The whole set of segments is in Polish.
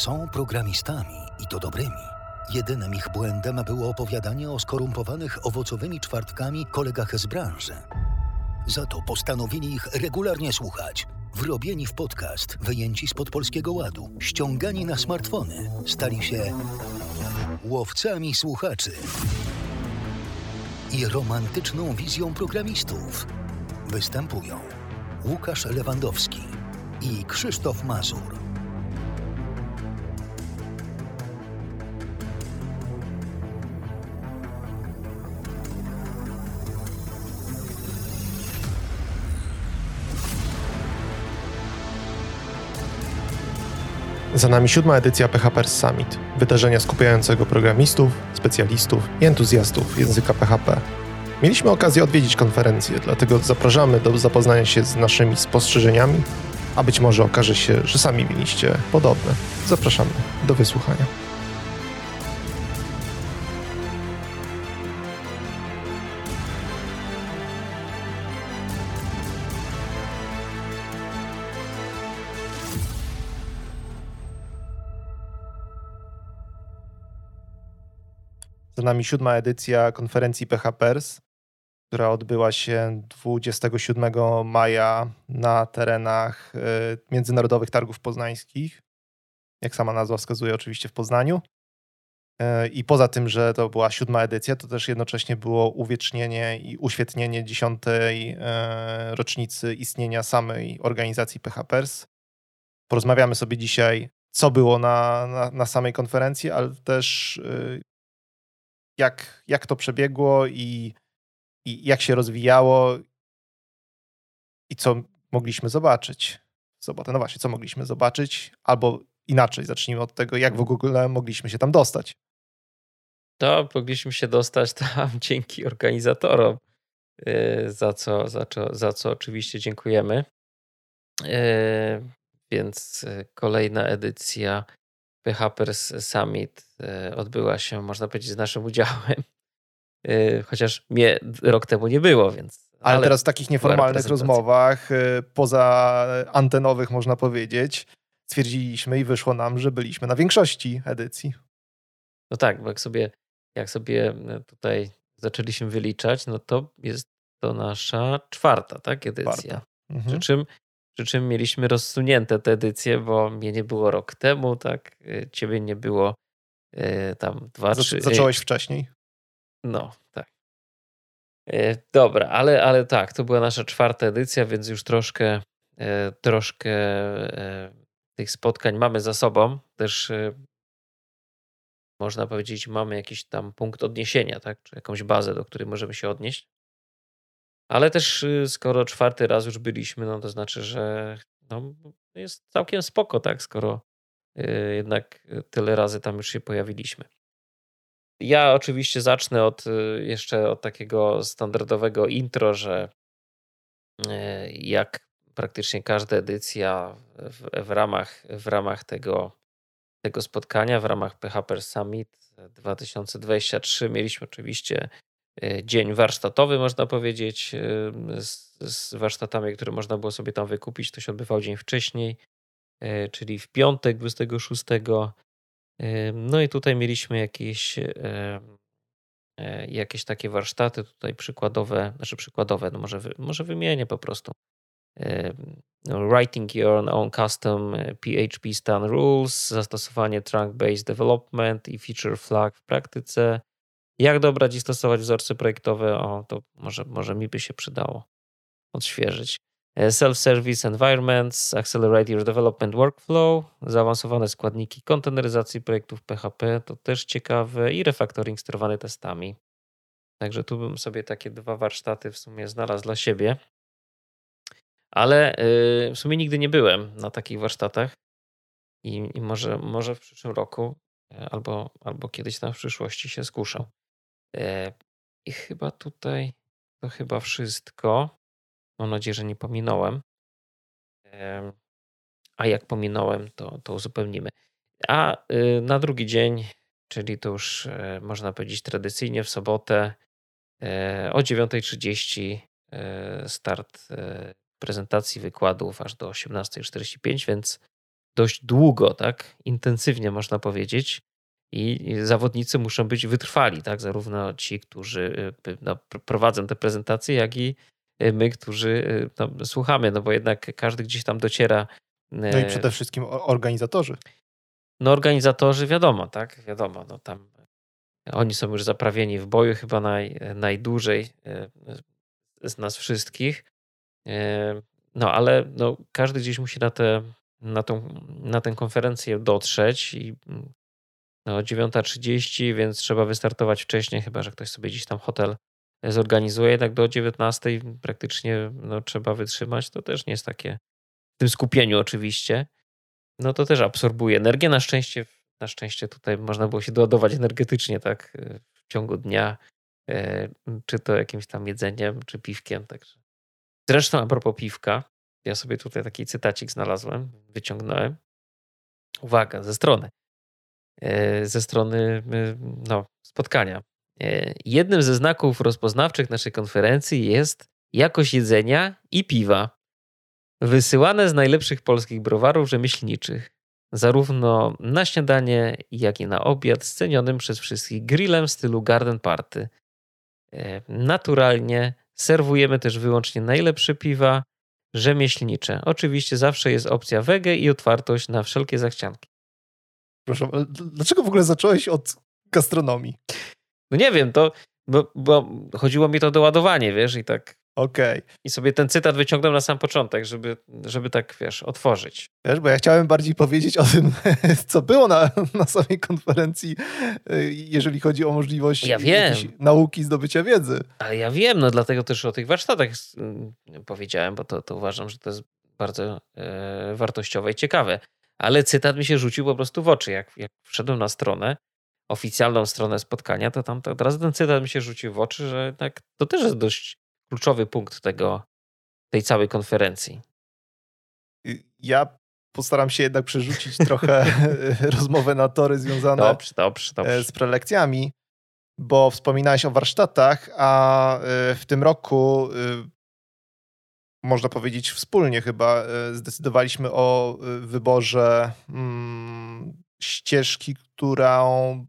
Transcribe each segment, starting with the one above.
Są programistami i to dobrymi. Jedynym ich błędem było opowiadanie o skorumpowanych owocowymi czwartkami kolegach z branży. Za to postanowili ich regularnie słuchać. Wrobieni w podcast, wyjęci spod polskiego ładu, ściągani na smartfony, stali się łowcami słuchaczy i romantyczną wizją programistów. Występują Łukasz Lewandowski i Krzysztof Mazur. Za nami siódma edycja PHP Summit, wydarzenia skupiającego programistów, specjalistów i entuzjastów języka PHP. Mieliśmy okazję odwiedzić konferencję, dlatego zapraszamy do zapoznania się z naszymi spostrzeżeniami, a być może okaże się, że sami mieliście podobne. Zapraszamy do wysłuchania. Za nami siódma edycja konferencji PHPers, która odbyła się 27 maja na terenach y, Międzynarodowych Targów Poznańskich. Jak sama nazwa wskazuje, oczywiście w Poznaniu. Y, I poza tym, że to była siódma edycja, to też jednocześnie było uwiecznienie i uświetnienie dziesiątej y, rocznicy istnienia samej organizacji PHPers. Porozmawiamy sobie dzisiaj, co było na, na, na samej konferencji, ale też jak, jak to przebiegło i, i jak się rozwijało i co mogliśmy zobaczyć w sobotę. No właśnie, co mogliśmy zobaczyć, albo inaczej, zacznijmy od tego, jak w ogóle mogliśmy się tam dostać. To mogliśmy się dostać tam dzięki organizatorom, y, za co, za co, za co oczywiście dziękujemy. Y, więc y, kolejna edycja PHPers Summit e, odbyła się, można powiedzieć, z naszym udziałem. E, chociaż mnie rok temu nie było, więc. Ale, ale teraz w takich nieformalnych rozmowach, e, poza antenowych, można powiedzieć, stwierdziliśmy i wyszło nam, że byliśmy na większości edycji. No tak, bo jak sobie, jak sobie tutaj zaczęliśmy wyliczać, no to jest to nasza czwarta, tak, edycja. Czwarta. Mhm. Przy czym przy czym mieliśmy rozsunięte te edycje, bo mnie nie było rok temu, tak? Y, ciebie nie było y, tam dwa, trzy. Zacząłeś wcześniej? No, tak. Y, dobra, ale, ale tak, to była nasza czwarta edycja, więc już troszkę, troszkę tych spotkań mamy za sobą. Też można powiedzieć, mamy jakiś tam punkt odniesienia, tak? Czy jakąś bazę, do której możemy się odnieść. Ale też y, skoro czwarty raz już byliśmy, no to znaczy, że no, jest całkiem spoko, tak, skoro y, jednak tyle razy tam już się pojawiliśmy. Ja oczywiście zacznę od y, jeszcze od takiego standardowego intro, że jak praktycznie każda edycja w, w, ramach, w ramach tego, tego spotkania, w ramach PHP Summit 2023 mieliśmy oczywiście dzień warsztatowy, można powiedzieć, e, z, z, warsztatami, które można było sobie tam wykupić. To się odbywał dzień wcześniej, e, czyli w piątek 26. No i tutaj mieliśmy jakieś, jakieś takie warsztaty, tutaj przykładowe, znaczy przykładowe, no może, może wymienię po prostu. No, writing your own custom PHP stand rules, zastosowanie trunk-based development i feature flag w praktyce, jak dobrać i stosować wzorce projektowe? O, to może, może mi by się przydało odświeżyć. E, self-service environments, accelerate your development workflow, zaawansowane składniki konteneryzacji projektów PHP, to też ciekawe i refactoring sterowany testami. Także tu bym sobie takie dwa warsztaty w sumie znalazł dla siebie. Ale y, w sumie nigdy nie byłem na takich warsztatach i, i może, może w przyszłym roku e, albo, albo kiedyś tam w przyszłości się skuszę. E, I chyba tutaj to chyba wszystko. Mam nadzieję, że nie pominąłem. A jak pominąłem, to, to uzupełnimy. A y, na drugi dzień, czyli to już e, można powiedzieć tradycyjnie w sobotę e, o 9.30 start prezentacji wykładów aż do 18.45, więc dość długo, tak? Intensywnie można powiedzieć. I zawodnicy muszą być wytrwali, tak? Zarówno ci, którzy no, prowadzą te prezentacje, jak i my, którzy no, słuchamy, no bo jednak każdy gdzieś tam dociera. No i przede wszystkim organizatorzy. No organizatorzy wiadomo, tak? Wiadomo, no tam oni są już zaprawieni w boju chyba naj, najdłużej z nas wszystkich. No ale no, każdy gdzieś musi na, te, na, tą, na tę konferencję dotrzeć i no, 9.30, więc trzeba wystartować wcześniej, chyba że ktoś sobie gdzieś tam hotel zorganizuje. Tak do 19.00 praktycznie no, trzeba wytrzymać. To też nie jest takie w tym skupieniu oczywiście. No to też absorbuje energię. Na szczęście, na szczęście tutaj można było się doładować energetycznie tak w ciągu dnia, e, czy to jakimś tam jedzeniem, czy piwkiem. Także Zresztą a propos piwka, ja sobie tutaj taki cytacik znalazłem, wyciągnąłem. Uwaga, ze strony. E, ze strony e, no, spotkania. E, jednym ze znaków rozpoznawczych naszej konferencji jest jakość jedzenia i piwa. Wysyłane z najlepszych polskich browarów rzemieślniczych. Zarówno na śniadanie, jak i na obiad, scenionym przez wszystkich grillem w stylu garden party. Naturalnie Serwujemy też wyłącznie najlepsze piwa rzemieślnicze. Oczywiście zawsze jest opcja wege i otwartość na wszelkie zachcianki. Proszę, dlaczego w ogóle zacząłeś od gastronomii? No nie wiem, to bo, bo chodziło mi to doładowanie, wiesz, i tak Okej. Okay. I sobie ten cytat wyciągnąłem na sam początek, żeby, żeby tak, wiesz, otworzyć. Wiesz, bo ja chciałem bardziej powiedzieć o tym, co było na, na samej konferencji, y, jeżeli chodzi o możliwość ja nauki, zdobycia wiedzy. Ale ja wiem, no dlatego też o tych warsztatach y, powiedziałem, bo to, to uważam, że to jest bardzo e, wartościowe i ciekawe. Ale cytat mi się rzucił po prostu w oczy. Jak, jak wszedłem na stronę, oficjalną stronę spotkania, to tam to od razu ten cytat mi się rzucił w oczy, że tak to też jest dość kluczowy punkt tego, tej całej konferencji. Y, ja postaram się jednak przerzucić trochę rozmowę na tory związane dobrze, dobrze, dobrze. z prelekcjami, bo wspominałeś o warsztatach, a y, w tym roku można powiedzieć wspólnie chyba zdecydowaliśmy o wyborze mm, ścieżki, którą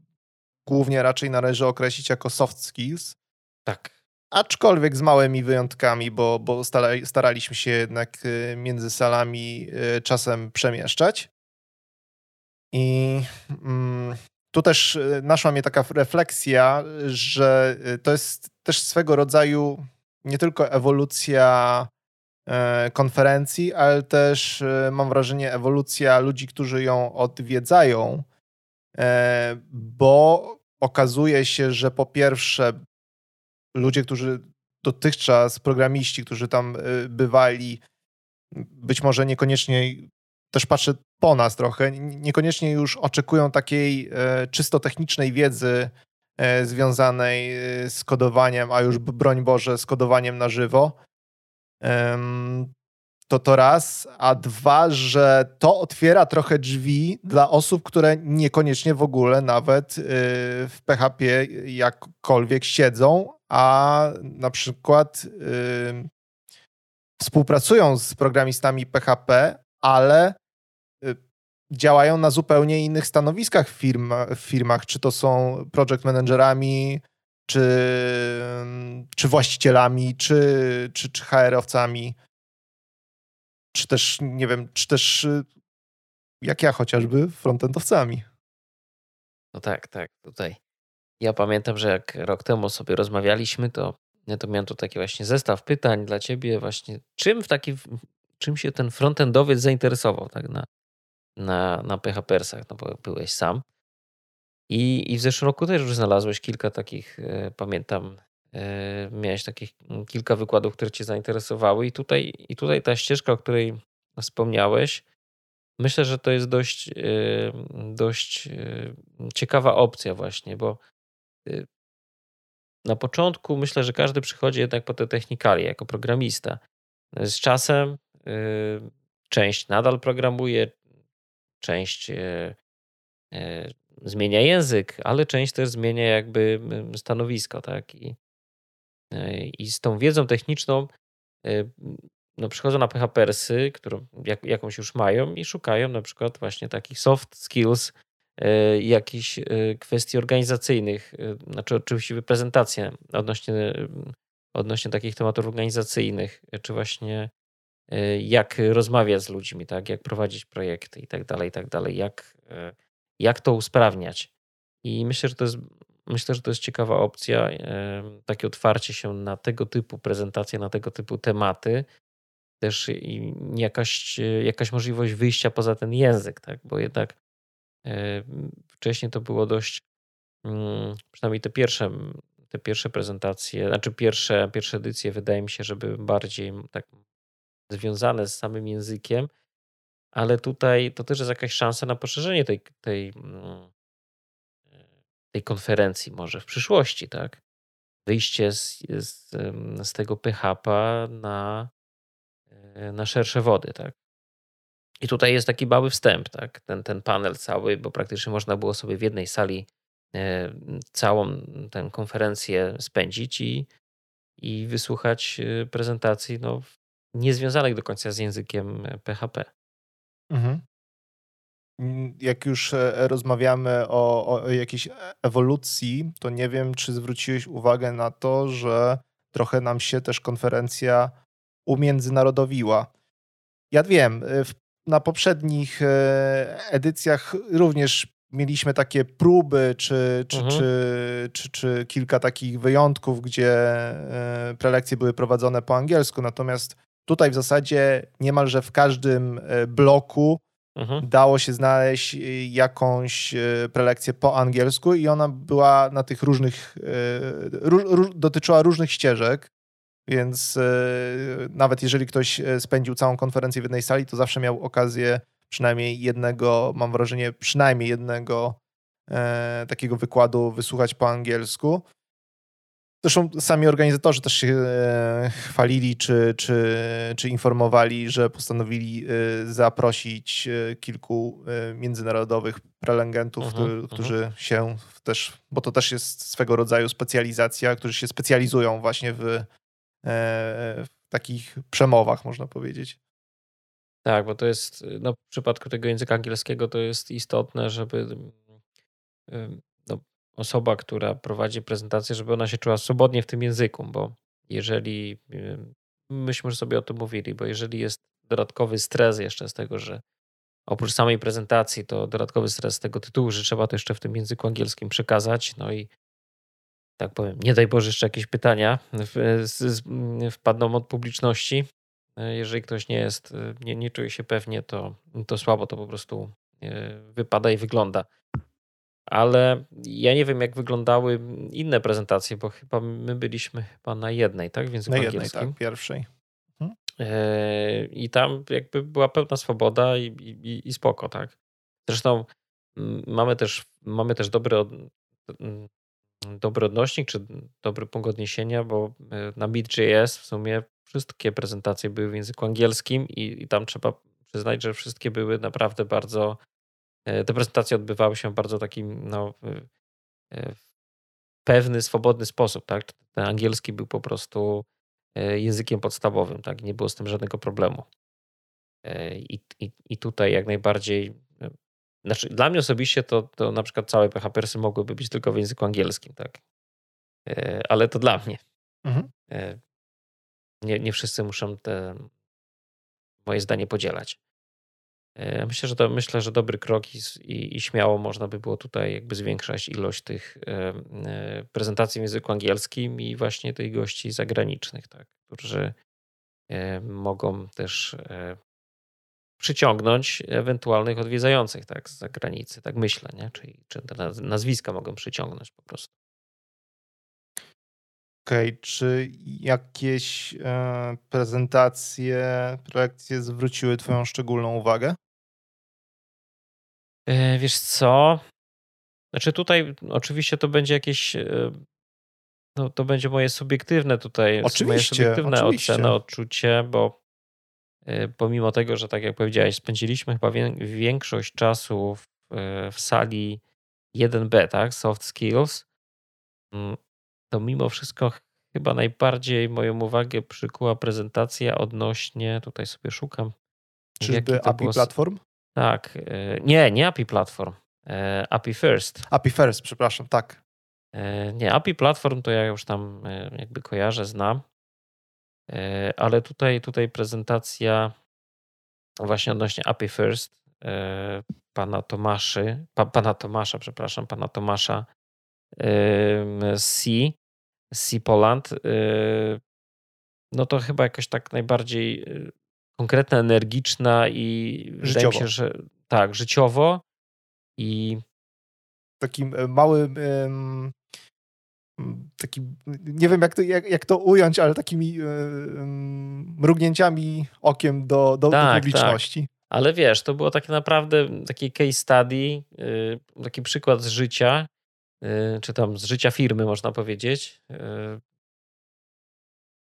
głównie raczej należy określić jako soft skills. Tak aczkolwiek z małymi wyjątkami, bo, bo staraliśmy się jednak y, między salami czasem przemieszczać. I mm, tu też naszła mnie taka refleksja, że to jest też swego rodzaju nie tylko ewolucja e, konferencji, ale też mam wrażenie ewolucja ludzi, którzy ją odwiedzają, e, bo okazuje się, że po pierwsze ludzie, którzy dotychczas, programiści, którzy tam bywali, być może niekoniecznie, też patrzę po nas trochę, niekoniecznie już oczekują takiej e, czysto technicznej wiedzy e, związanej e, z kodowaniem, a już broń Boże, z kodowaniem na żywo. To to raz, a dwa, że to otwiera trochę drzwi dla osób, które niekoniecznie w ogóle nawet w PHP jakkolwiek siedzą, a na przykład współpracują z programistami PHP, ale yy, działają na zupełnie innych stanowiskach w firmach, czy to są project managerami, czy, czy właścicielami, czy, czy, czy HR-owcami, czy też, nie wiem, czy też jak ja chociażby, frontendowcami. No tak, tak, tutaj ja pamiętam, że jak rok temu sobie rozmawialiśmy, to, to miałem tu taki właśnie zestaw pytań dla ciebie właśnie, czym w taki, czym się ten frontendowiec zainteresował tak na, na, na PHPersach, no bo byłeś sam. I, I w zeszłym roku też już znalazłeś kilka takich, e, pamiętam, e, miałeś takich kilka wykładów, które cię zainteresowały i tutaj, i tutaj ta ścieżka, o której wspomniałeś, myślę, że to jest dość, e, dość ciekawa opcja właśnie, bo na początku myślę, że każdy przychodzi jednak po te technikalie jako programista. Z czasem część nadal programuje, część zmienia język, ale część też zmienia jakby stanowisko, tak? I, i z tą wiedzą techniczną no, przychodzą na PHPersy, którą jak, jakąś już mają i szukają na przykład właśnie takich soft skills, y, jakichś kwestii organizacyjnych, znaczy oczywiście prezentacje odnośnie, odnośnie takich tematów organizacyjnych, czy właśnie jak rozmawiać z ludźmi, tak, jak prowadzić projekty i tak dalej, i tak dalej, jak, jak to usprawniać. I myślę, że to jest myślę, że to jest ciekawa opcja, takie otwarcie się na tego typu prezentacje, na tego typu tematy, też jakaś, jakaś możliwość wyjścia poza ten język, tak? bo jednak wcześniej to było dość, mm, przynajmniej te pierwsze, te pierwsze prezentacje, znaczy pierwsze, pierwsze edycje wydaje mi się, że były bardziej tak związane z samym językiem, ale tutaj to też jest jakaś szansa na poszerzenie tej, tej, mm, tej konferencji może w przyszłości, tak? Wyjście z, z, z tego PHP na, e, na szersze wody, tak? I tutaj jest taki mały wstęp, tak? Ten, ten panel cały, bo praktycznie można było sobie w jednej sali e, całą tę konferencję spędzić i, i wysłuchać e, prezentacji no, niezwiązanych do końca z językiem PHP. Mhm. Mm, jak już e, rozmawiamy o, o jakiejś ewolucji, to nie wiem, czy zwróciłeś uwagę na to, że trochę nam się też konferencja umiędzynarodowiła. Ja wiem, e, na poprzednich e, edycjach również mieliśmy takie próby, czy, czy, mhm. czy, czy, czy kilka takich wyjątków, gdzie prelekcje były prowadzone po angielsku, natomiast tutaj w zasadzie niemalże w każdym bloku Mhm. Dało się znaleźć y, jakąś y, prelekcję po angielsku i ona była na tych różnych, dotyczyła różnych ścieżek, więc nawet jeżeli ktoś spędził całą konferencję w jednej sali, to zawsze miał okazję przynajmniej jednego, mam wrażenie, przynajmniej jednego e, takiego wykładu wysłuchać po angielsku. Zresztą sami organizatorzy też się e, chwalili czy, czy, czy informowali, że postanowili e, zaprosić e, kilku międzynarodowych prelegentów, uh -huh, którzy uh -huh. się też, bo to też jest swego rodzaju specjalizacja, którzy się specjalizują właśnie w, w takich przemowach, można powiedzieć. Tak, bo to jest, no, w przypadku tego języka angielskiego to jest istotne, żeby osoba, która prowadzi prezentację, żeby ona się czuła swobodnie w tym języku, bo jeżeli myśmy sobie o tym mówili, bo jeżeli jest dodatkowy stres jeszcze z tego, że oprócz samej prezentacji, to dodatkowy stres z tego tytułu, że trzeba to jeszcze w tym języku angielskim przekazać, no i tak powiem, nie daj Boże, jeszcze jakieś pytania wpadną od publiczności. Jeżeli ktoś nie jest, nie, nie czuje się pewnie, to, to słabo to po prostu e, wypada i wygląda ale ja nie wiem, jak wyglądały inne prezentacje, bo chyba my byliśmy chyba na jednej, tak? W języku na jednej, tak, pierwszej. Mhm. E, I tam jakby była pełna swoboda i, i, i spoko, tak? Zresztą mamy też, mamy też dobry, od, dobry odnośnik, czy dobry punkt odniesienia, bo e, na Meet.js w sumie wszystkie prezentacje były w języku angielskim i, i tam trzeba przyznać, że wszystkie były naprawdę bardzo te prezentacje odbywały się w bardzo takim no, e, pewny, swobodny sposób. Tak? Ten angielski był po prostu e, językiem podstawowym, tak? nie było z tym żadnego problemu. I, i, i tutaj jak najbardziej. Znaczy, dla mnie osobiście to, to na przykład całe PHPersy mogłyby być tylko w języku angielskim, tak? Ale to dla mnie. Mhm. Nie, nie wszyscy muszą te moje zdanie podzielać. E, myślę, że to myślę, że dobry krok i, i, śmiało można by było tutaj jakby zwiększać ilość tych e, e, prezentacji w języku angielskim i właśnie tych gości zagranicznych, tak, którzy mogą też przyciągnąć ewentualnych odwiedzających tak, z zagranicy, tak myślę, nie? Czyli czy te nazwiska mogą przyciągnąć po prostu. Okej, okay. czy jakieś prezentacje, projekcje zwróciły Twoją szczególną uwagę? E, wiesz co? Znaczy tutaj oczywiście to będzie jakieś. E, no, to będzie moje subiektywne tutaj. Oczywiście. Moje subiektywne oczywiście. oceny, odczucie, bo e, pomimo tego, że tak jak powiedziałeś, spędziliśmy chyba większość czasu w, w sali 1B, tak? Soft skills. Mm, to mimo wszystko chyba najbardziej moją uwagę przykuła prezentacja odnośnie, tutaj sobie szukam. Czyżby API było... Platform? Tak, e, nie, nie API Platform, e, API First. API First, przepraszam, tak. E, nie, API Platform to ja już tam jakby kojarzę, znam, ale tutaj, tutaj prezentacja właśnie odnośnie API First pana Tomaszy, pa, pana Tomasza, przepraszam, pana Tomasza C, C Poland, no to chyba jakoś tak najbardziej konkretna, energiczna i życiowo. wydaje mi się, że tak, życiowo i takim e, małym taki, nie wiem jak to, jak, jak to ująć, ale takimi e, mrugnięciami okiem do, do, tak, do publiczności. Tak. Ale wiesz, to było tak naprawdę taki case study, y, taki przykład z życia, czy tam z życia firmy, można powiedzieć,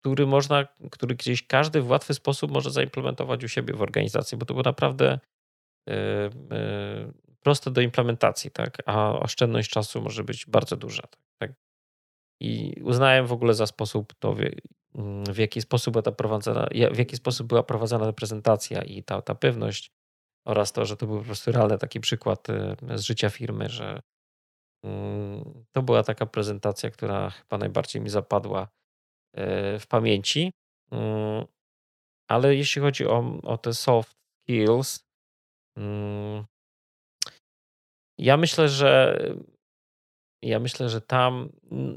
który można, który gdzieś każdy w łatwy sposób może zaimplementować u siebie w organizacji, bo to było naprawdę proste do implementacji, tak? a oszczędność czasu może być bardzo duża. Tak? I uznałem w ogóle za sposób to, w jaki sposób była, ta prowadzona, w jaki sposób była prowadzona ta prezentacja i ta, ta pewność oraz to, że to był po prostu realny taki przykład y, z życia firmy, że mm, to była taka prezentacja, która chyba najbardziej mi zapadła w pamięci. Mm, ale jeśli chodzi o, o te soft skills, ja myślę, że ja myślę, że tam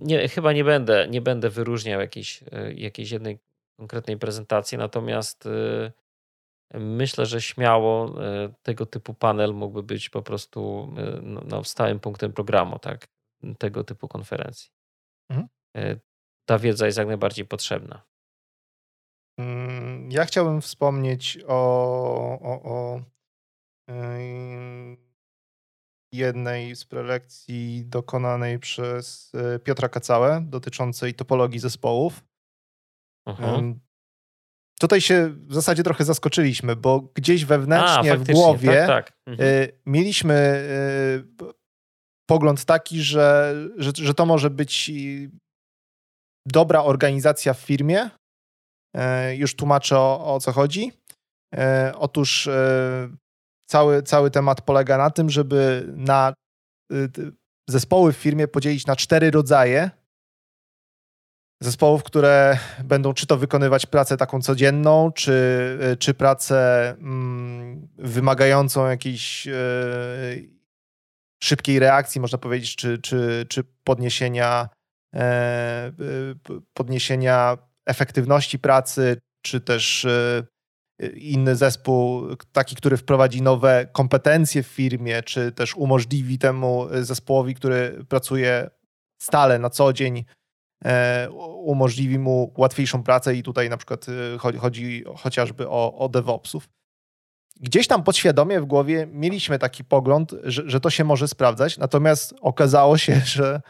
nie, chyba nie będę, nie będę wyróżniał jakiejś, e, jakiejś jednej konkretnej prezentacji, natomiast e, myślę, że śmiało e, tego typu panel mógłby być po prostu no, no, stałym punktem programu, tak? Tego typu konferencji. Mhm. Ta wiedza jest jak najbardziej potrzebna. Mm, ja chciałbym wspomnieć o, o, o jednej z prelekcji dokonanej przez e, Piotra Kacałę dotyczącej topologii zespołów. Mhm. Tutaj się w zasadzie trochę zaskoczyliśmy, bo gdzieś wewnętrznie A, w głowie tak, tak. Mhm. E, mieliśmy pogląd taki, że, że, że to może być dobra organizacja w firmie. Już tłumaczę o, o co chodzi. Otóż cały, cały temat polega na tym, żeby na zespoły w firmie podzielić na cztery rodzaje zespołów, które będą czy to wykonywać pracę taką codzienną, czy, czy pracę mm, wymagającą jakiejś szybkiej reakcji, można powiedzieć, czy, czy, czy podniesienia, e, podniesienia efektywności pracy, czy też inny zespół, taki, który wprowadzi nowe kompetencje w firmie, czy też umożliwi temu zespołowi, który pracuje stale na co dzień, e, umożliwi mu łatwiejszą pracę i tutaj na przykład e, chodzi chociażby o, o DevOpsów. Gdzieś tam podświadomie w głowie mieliśmy taki pogląd, że, że to się może sprawdzać, natomiast okazało się, że,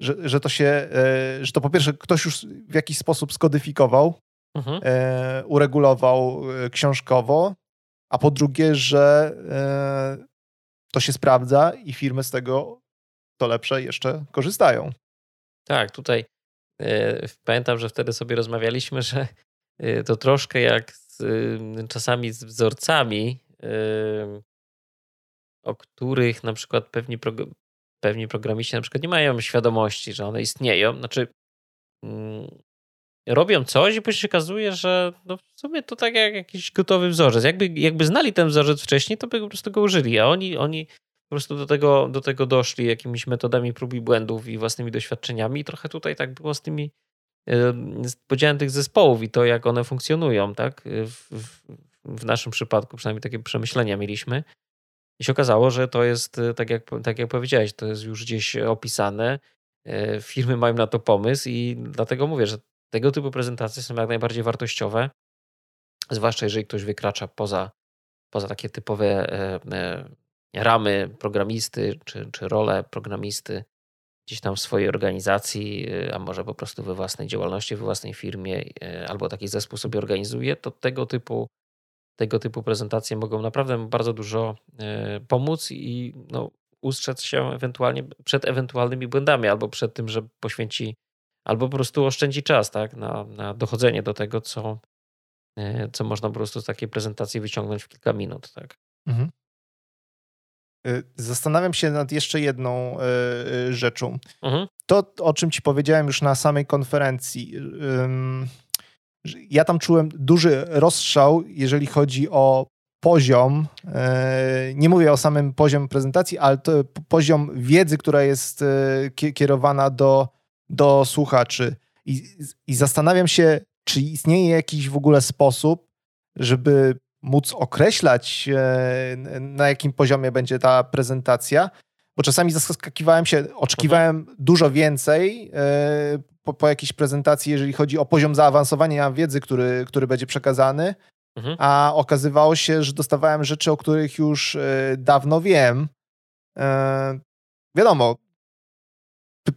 że, że to się, e, że to po pierwsze ktoś już w jakiś sposób skodyfikował, mhm. e, uregulował e, książkowo, a po drugie, że to się sprawdza i firmy z tego to lepsze jeszcze korzystają. Tak, tutaj pamiętam, że wtedy sobie rozmawialiśmy, że to troszkę jak z, czasami z wzorcami, o których na przykład pewni, pewni programiści na przykład nie mają świadomości, że one istnieją. Znaczy, mm, robią coś i później się okazuje, że no w sumie to tak jak jakiś gotowy wzorzec. Jakby, jakby znali ten wzorzec wcześniej, to by po prostu go użyli, a oni, oni po prostu do tego, do tego doszli jakimiś metodami prób i błędów i własnymi doświadczeniami. I trochę tutaj tak było z tymi z podziałem tych zespołów i to, jak one funkcjonują, tak? W, w, w naszym przypadku przynajmniej takie przemyślenia mieliśmy. I się okazało, że to jest, tak jak, tak jak powiedziałeś, to jest już gdzieś opisane. E, firmy mają na to pomysł i dlatego mówię, że tego typu prezentacje są jak najbardziej wartościowe, zwłaszcza jeżeli ktoś wykracza poza, poza takie typowe e, e, ramy programisty czy, czy role programisty gdzieś tam w swojej organizacji, e, a może po prostu we własnej działalności, we własnej firmie, albo taki zespół sobie organizuje, to tego typu, tego typu prezentacje mogą naprawdę bardzo dużo pomóc i no, ustrzec się ewentualnie przed ewentualnymi błędami albo przed tym, że poświęci albo po prostu oszczędzi czas, tak, na, na dochodzenie do tego, co, e, co można po prostu z takiej prezentacji wyciągnąć w kilka minut, tak. Mhm. Y, zastanawiam się nad jeszcze jedną rzeczą. Mhm. To, o czym ci powiedziałem już na samej konferencji. Ja tam czułem duży rozstrzał, jeżeli chodzi o poziom, nie mówię o samym poziom prezentacji, ale to poziom wiedzy, która jest kierowana do, do słuchaczy. I, I zastanawiam się, czy istnieje jakiś w ogóle sposób, żeby móc określać, e, na jakim poziomie będzie ta prezentacja, bo czasami zaskakiwałem się, oczekiwałem dużo więcej e, po, po jakiejś prezentacji, jeżeli chodzi o poziom zaawansowania wiedzy, który, który będzie przekazany, mhm. a okazywało się, że dostawałem rzeczy, o których już e, dawno wiem. Wiadomo,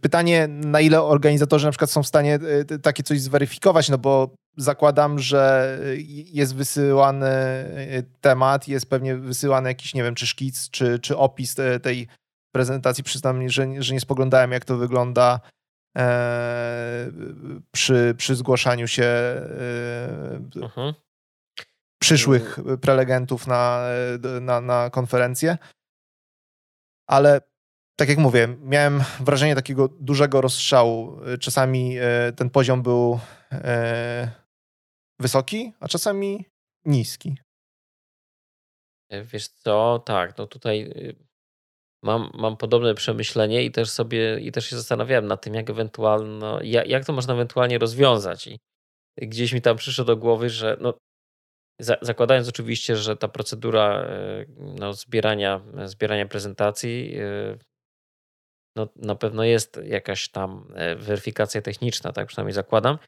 pytanie, na ile organizatorzy na przykład są w stanie takie coś zweryfikować, no bo zakładam, że jest wysyłany e, temat, jest pewnie wysyłany jakiś, nie wiem, czy szkic, czy, czy opis tej prezentacji. Przyznam, że, że nie spoglądałem, jak to wygląda e, przy, przy zgłaszaniu się e, mhm. przyszłych prelegentów na, na, na konferencję. Ale tak jak mówię, miałem wrażenie takiego dużego rozstrzału. Czasami ten poziom był wysoki, a czasami niski. E, wiesz co, tak, no tutaj mam, mam podobne przemyślenie i też sobie, i też się zastanawiałem nad tym, jak ewentualno, jak, jak to można ewentualnie rozwiązać i gdzieś mi tam przyszło do głowy, że no, za, zakładając oczywiście, że ta procedura e, no, zbierania, zbierania prezentacji e, no, na pewno jest jakaś tam weryfikacja techniczna, tak przynajmniej zakładam,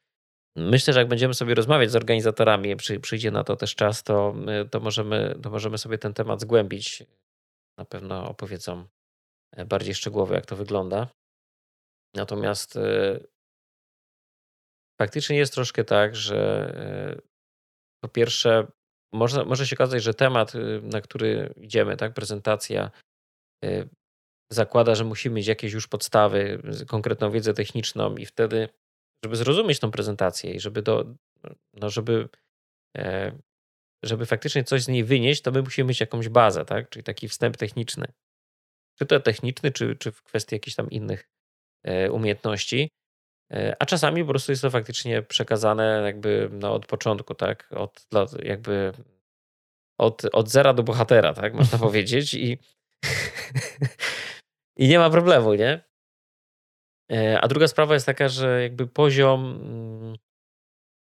Myślę, że jak będziemy sobie rozmawiać z organizatorami, przy, przyjdzie na to też czas, to, to, możemy, to możemy sobie ten temat zgłębić. Na pewno opowiedzą e, bardziej szczegółowo, jak to wygląda. Natomiast e, faktycznie jest troszkę tak, że e, po pierwsze, może, może się okazać, że temat, na który idziemy, tak, prezentacja, zakłada, że musimy mieć jakieś już podstawy, konkretną wiedzę techniczną, i wtedy żeby zrozumieć tą prezentację i żeby do, no żeby, e, żeby faktycznie coś z niej wynieść, to my musimy mieć jakąś bazę, tak? Czyli taki wstęp techniczny. Czy to techniczny, czy, czy w kwestii jakichś tam innych e, umiejętności. E, a czasami po prostu jest to faktycznie przekazane jakby no, od początku, tak? Od, jakby od, od zera do bohatera, tak? Można powiedzieć. I, I nie ma problemu, nie? E, a druga sprawa jest taka, że jakby poziom, mm,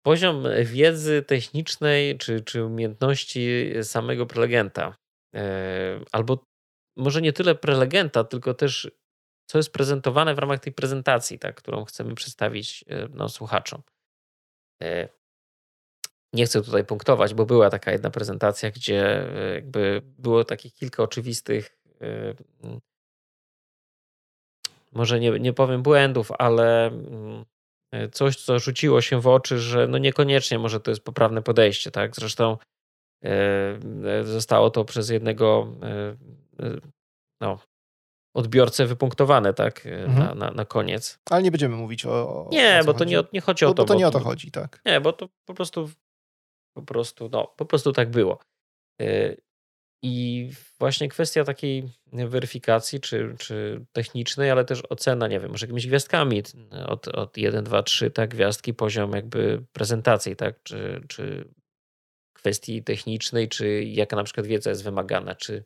poziom wiedzy technicznej czy, czy umiejętności samego prelegenta, e, albo może nie tyle prelegenta, tylko też co jest prezentowane w ramach tej prezentacji, tak, którą chcemy przedstawić e, no, słuchaczom. Nie chcę tutaj punktować, bo była taka jedna prezentacja, gdzie jakby było takich kilka oczywistych może nie, nie powiem błędów, ale mm, coś, co rzuciło się w oczy, że no niekoniecznie może to jest poprawne podejście, tak? Zresztą e, e, zostało to przez jednego e, no, odbiorcę wypunktowane, tak, mhm. na, na, na, koniec. Ale nie będziemy mówić o. o nie, o bo to nie, nie chodzi o bo, to. Bo to nie o to chodzi, tak. Nie, bo to po prostu po prostu, no, po prostu tak było. I właśnie kwestia takiej weryfikacji, czy, czy technicznej, ale też ocena, nie wiem, może jakimiś gwiazdkami od, od 1, 2, 3, tak, gwiazdki, poziom jakby prezentacji, tak, czy, czy kwestii technicznej, czy jaka na przykład wiedza jest wymagana, czy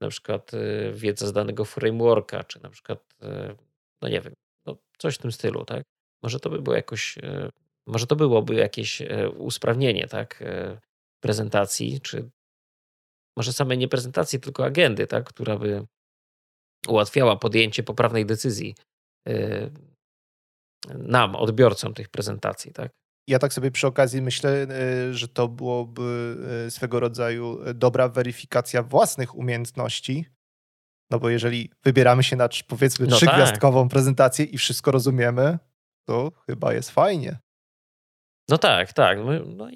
na przykład e, wiedza z danego frameworka, czy na przykład, e, no nie wiem, no coś w tym stylu, tak. Może to by było jakoś, e, może to byłoby jakieś usprawnienie, tak, prezentacji, czy może samej nie prezentacji, tylko agendy, tak, która by ułatwiała podjęcie poprawnej decyzji yy, nam, odbiorcom tych prezentacji, tak? Ja tak sobie przy okazji myślę, yy, że to byłoby yy, swego rodzaju dobra weryfikacja własnych umiejętności. No bo jeżeli wybieramy się na powiedzmy no trzygwiazdkową tak. prezentację i wszystko rozumiemy, to chyba jest fajnie. No tak, tak. No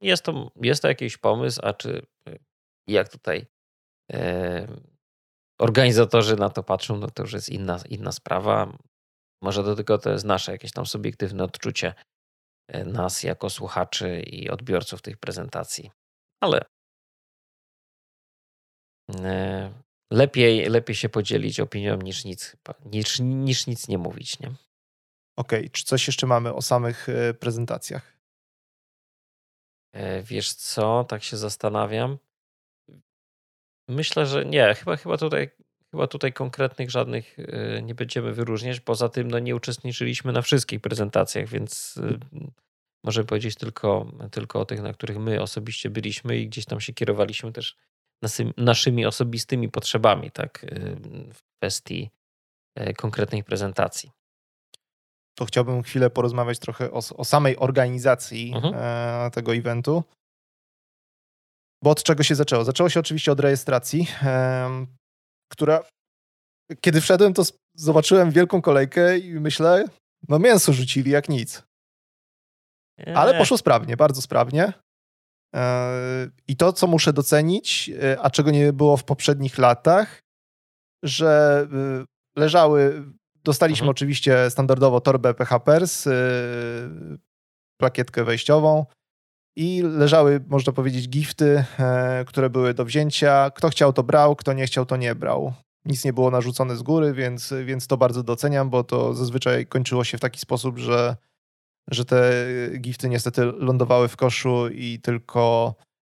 jest, to, jest to jakiś pomysł, a czy jak tutaj organizatorzy na to patrzą, no to już jest inna, inna sprawa. Może do tego to jest nasze jakieś tam subiektywne odczucie e, nas jako słuchaczy i odbiorców tych prezentacji. Ale e, lepiej, lepiej się podzielić opinią niż nic, niż, niż nic nie mówić, nie? Okej, okay. czy coś jeszcze mamy o samych e, prezentacjach? Wiesz co, tak się zastanawiam. Myślę, że nie. Chyba, chyba tutaj Chyba tutaj konkretnych żadnych y, nie będziemy wyróżniać. Poza tym no, nie uczestniczyliśmy na wszystkich prezentacjach, więc y, możemy powiedzieć tylko, tylko o tych, na których my osobiście byliśmy i gdzieś tam się kierowaliśmy też naszymi osobistymi potrzebami tak, y, w kwestii konkretnych prezentacji. To chciałbym chwilę porozmawiać trochę o, o samej organizacji mhm. E, tego eventu. Bo od czego się zaczęło? Zaczęło się oczywiście od rejestracji która kiedy wszedłem, to zobaczyłem wielką kolejkę i myślę, no mięso rzucili jak nic. Ale poszło sprawnie, bardzo sprawnie. E, I to, co muszę docenić, e, a czego nie było w poprzednich latach, że e, leżały, dostaliśmy mhm. oczywiście standardowo torbę PHPers, plakietkę wejściową i leżały, można powiedzieć, gifty, które były do wzięcia. Kto chciał, to brał, kto nie chciał, to nie brał nic nie było narzucone z góry, więc, więc to bardzo doceniam, bo to zazwyczaj kończyło się w taki sposób, że, że te gifty niestety lądowały w koszu i tylko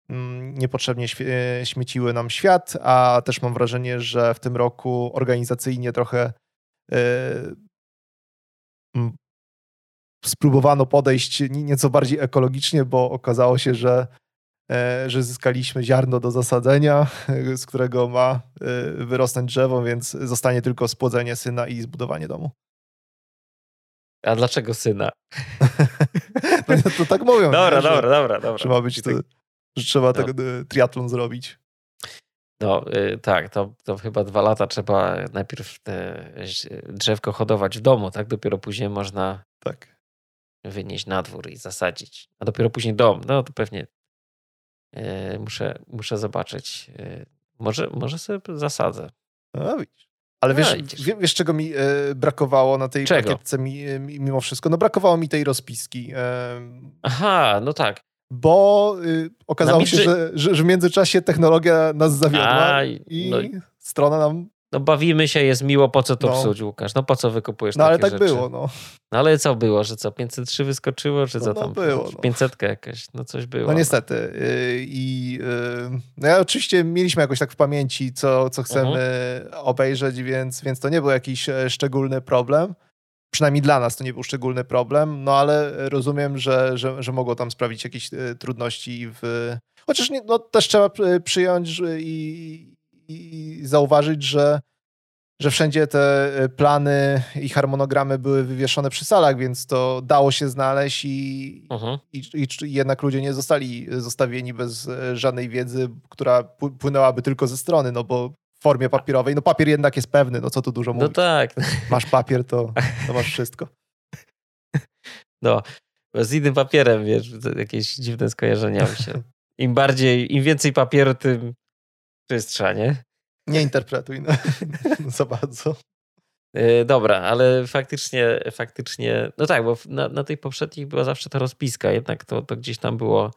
mm, niepotrzebnie śmieciły nam świat, a też mam wrażenie, że w tym roku organizacyjnie trochę yy, spróbowano podejść nieco bardziej ekologicznie, bo okazało się, że E, że zyskaliśmy ziarno do zasadzenia, z którego ma e, wyrosnąć drzewo, więc zostanie tylko spłodzenie syna i zbudowanie domu. A dlaczego syna? no, to tak mówią. Dobra, nie, dobra, dobra, dobra. Trzeba być, to, że trzeba no. tego e, triatlon zrobić. No tak, to, to chyba dwa lata trzeba najpierw te drzewko hodować w domu, tak? Dopiero później można tak. Wynieść na dwór i zasadzić. A dopiero później dom. No to pewnie E, muszę, muszę zobaczyć. E, może, może sobie zasadzę. No, widzisz. Ale wiesz, no, wiesz, czego mi e, brakowało na tej czego? pakietce mi, mimo wszystko? No brakowało mi tej rozpiski. Aha, no tak. Bo y, okazało się, że, że, że, w międzyczasie technologia nas zawiodła A, i no, strona nam no bawimy się, jest miło, po co to no. psuć, Łukasz? No po co wykupujesz no, takie ale tak rzeczy? było, no. No ale co było, że co, 503 wyskoczyło, czy no, co no, tam? było. No. 500 jakaś, no coś było. No niestety. Y, I no ja oczywiście mieliśmy jakoś tak w pamięci, co, co chcemy mhm. obejrzeć, więc, więc to nie był jakiś e, szczególny problem. Przynajmniej dla nas to nie był szczególny problem, no ale rozumiem, że, że, że mogło tam sprawić jakieś e, trudności w... Chociaż nie, no, też trzeba przyjąć i, i zauważyć, że że wszędzie te e, plany i harmonogramy były wywieszone przy salach, więc to dało się znaleźć i, uh-huh. i, i, jednak ludzie nie zostali zostawieni bez e, żadnej wiedzy, która płynęłaby tylko ze strony, no bo w formie papierowej, no papier jednak jest pewny, no co tu dużo no mówić. No tak. Masz papier, to, to masz wszystko. No, z innym papierem, wiesz, jakieś dziwne skojarzenia mi się. Im bardziej, im więcej papieru, tym czystsza, nie? Nie interpretuj no, za bardzo. E, dobra, ale faktycznie, faktycznie, no tak, bo na, na tej poprzedniej była zawsze ta rozpiska, jednak to, to gdzieś tam było,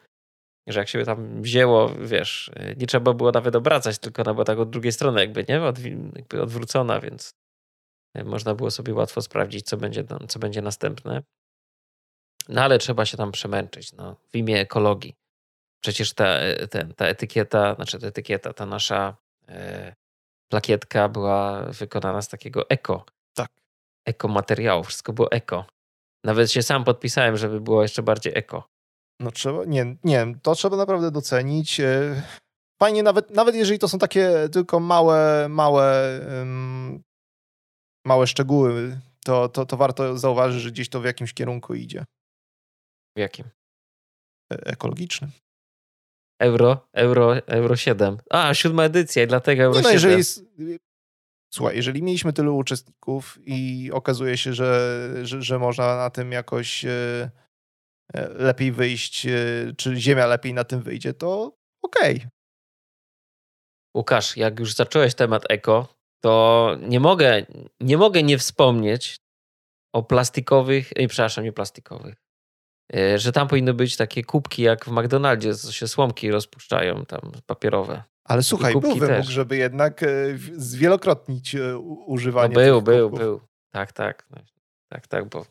że jak się tam wzięło, wiesz, e, nie trzeba było nawet obracać, tylko ona była tak od drugiej strony jakby, nie? Od, jakby odwrócona, więc e, można było sobie łatwo sprawdzić, co będzie, co będzie następne. No ale trzeba się tam przemęczyć, no, w imię ekologii. Przecież ta, ten, ta etykieta, znaczy ta etykieta, ta nasza plakietka była wykonana z takiego eko. Tak. Eko materiału, wszystko było eko. Nawet się sam podpisałem, żeby było jeszcze bardziej eko. No trzeba, nie, nie, to trzeba naprawdę docenić. E, fajnie, nawet, nawet jeżeli to są takie tylko małe, małe, um, małe szczegóły, to, to, to warto zauważyć, że gdzieś to w jakimś kierunku idzie. W jakim? E ekologicznym. Euro, Euro, Euro 7. A, siódma edycja i dlatego Euro nie, no, 7. Jeżeli, słuchaj, jeżeli mieliśmy tylu uczestników i okazuje się, że, że, że można na tym jakoś e, e, lepiej wyjść, e, czy Ziemia lepiej na tym wyjdzie, to okej. Okay. Łukasz, jak już zacząłeś temat eko, to nie mogę, nie mogę nie wspomnieć o plastikowych, nie, przepraszam, nie plastikowych, że tam powinny być takie kubki jak w McDonaldzie, co się słomki rozpuszczają tam papierowe. Ale słuchaj, był wymóg, też. żeby jednak e, zwielokrotnić e, u- No używanie był, był, kubków. był. Tak, tak. no, Tak, tak, bo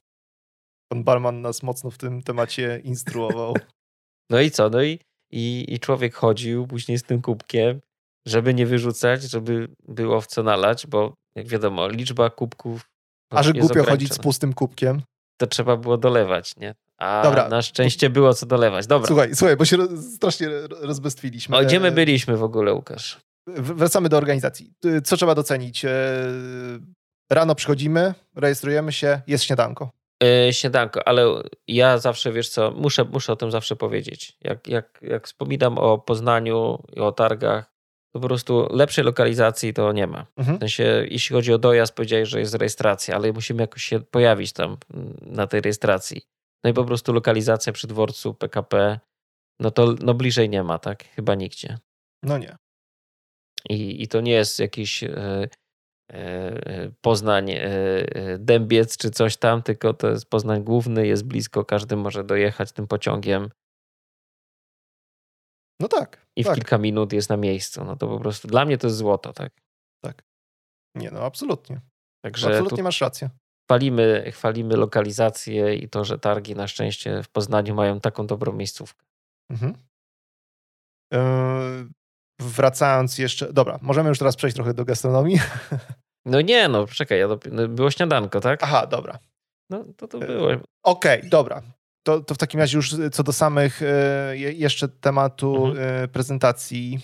Pan barman nas mocno w tym temacie instruował. No i co? No i, i, i człowiek chodził później z tym kubkiem, żeby nie wyrzucać, żeby było w co nalać, bo jak wiadomo, liczba kubków. A że głupio chodzić z pustym kubkiem. To trzeba było dolewać, nie? A Dobra. na szczęście było co dolewać. Dobra. Słuchaj, słuchaj, bo się strasznie ro- rozbestwiliśmy. O, gdzie my E, byliśmy w ogóle, Łukasz? Wracamy do organizacji. E, Co trzeba docenić? E, Rano przychodzimy, rejestrujemy się, jest śniadanko. Yy, śniadanko, ale ja zawsze, wiesz co, muszę, muszę o tym zawsze powiedzieć. Jak, jak, jak wspominam o Poznaniu i o targach, to po prostu lepszej lokalizacji to nie ma. Mhm. W sensie, jeśli chodzi o dojazd, powiedziałeś, że jest rejestracja, ale musimy jakoś się pojawić tam mm, na tej rejestracji. No i po prostu lokalizacja przy dworcu PKP, no to no bliżej nie ma, tak? Chyba nigdzie. No nie. I, i to nie jest jakiś e, e, Poznań e, e, Dębiec czy coś tam, tylko to jest Poznań główny, jest blisko, każdy może dojechać tym pociągiem No tak. i w tak. kilka minut jest na miejscu. No to po prostu dla mnie to jest złoto, tak? Nie, no absolutnie. Także tu Absolutnie masz rację. Chwalimy, chwalimy lokalizację i to, że targi na szczęście w Poznaniu mają taką dobrą miejscówkę. Mhm. E, Wracając jeszcze. Dobra, możemy już teraz przejść trochę do gastronomii. No nie, no czekaj, ja no, było śniadanko, tak? Aha, dobra. No to E, to było. Okej, dobra. To, to w takim razie już co do samych e, je- jeszcze tematu Mhm. e, prezentacji.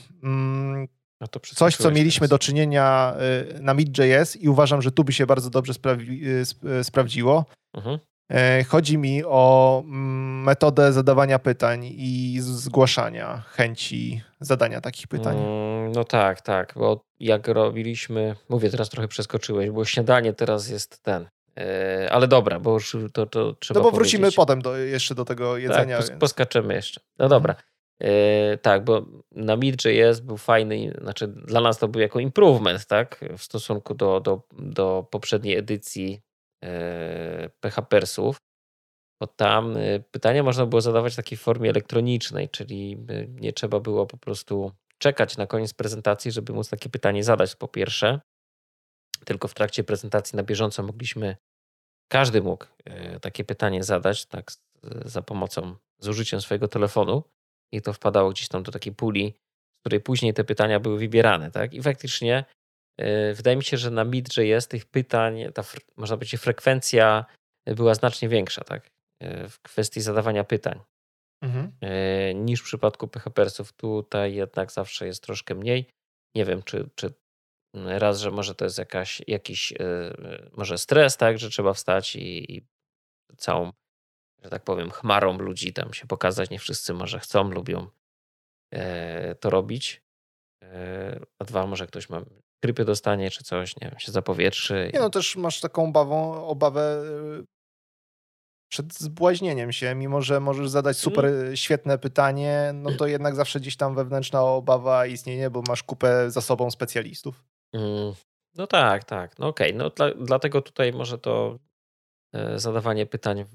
No Coś, co mieliśmy teraz. do czynienia e, na Mid.js i uważam, że tu by się bardzo dobrze sprawi, sp- e, sprawdziło. Mhm. E, Chodzi mi o mm, metodę zadawania pytań i zgłaszania chęci zadania takich pytań. Mm, No tak, tak, bo jak robiliśmy, mówię, teraz trochę przeskoczyłeś, bo śniadanie teraz jest ten. E, Ale dobra, bo już to, to trzeba No bo wrócimy powiedzieć. potem do, jeszcze do tego jedzenia. Tak, pos- więc... poskaczemy jeszcze. No dobra. E, tak, bo na Mid.js był fajny, znaczy dla nas to był jako improvement, tak, w stosunku do, do, do poprzedniej edycji e, PHPersów, bo tam e, pytania można było zadawać w takiej formie elektronicznej, czyli nie trzeba było po prostu czekać na koniec prezentacji, żeby móc takie pytanie zadać po pierwsze, tylko w trakcie prezentacji na bieżąco mogliśmy, każdy mógł takie pytanie zadać, tak, za pomocą, z użyciem swojego telefonu i to wpadało gdzieś tam do takiej puli, z której później te pytania były wybierane, tak? I faktycznie e, wydaje mi się, że na Mid.js tych pytań, ta można powiedzieć frekwencja była znacznie większa, tak? E, W kwestii zadawania pytań Mhm. e, niż w przypadku PHPersów. Tutaj jednak zawsze jest troszkę mniej. Nie wiem, czy, czy raz, że może to jest jakaś, jakiś może stres, tak, że trzeba wstać i, i całą, że tak powiem, chmarą ludzi tam się pokazać. Nie wszyscy może chcą, lubią e, to robić. E, A dwa, może ktoś ma grypy dostanie czy coś, nie wiem, się zapowietrzy. Nie no, też masz taką obawą, obawę y, przed zbłaźnieniem się, mimo że możesz zadać super Mm. świetne pytanie, no to jednak zawsze gdzieś tam wewnętrzna obawa istnieje, bo masz kupę za sobą specjalistów. Mm, No tak, tak. No okej. No dla, dlatego tutaj może to e, zadawanie pytań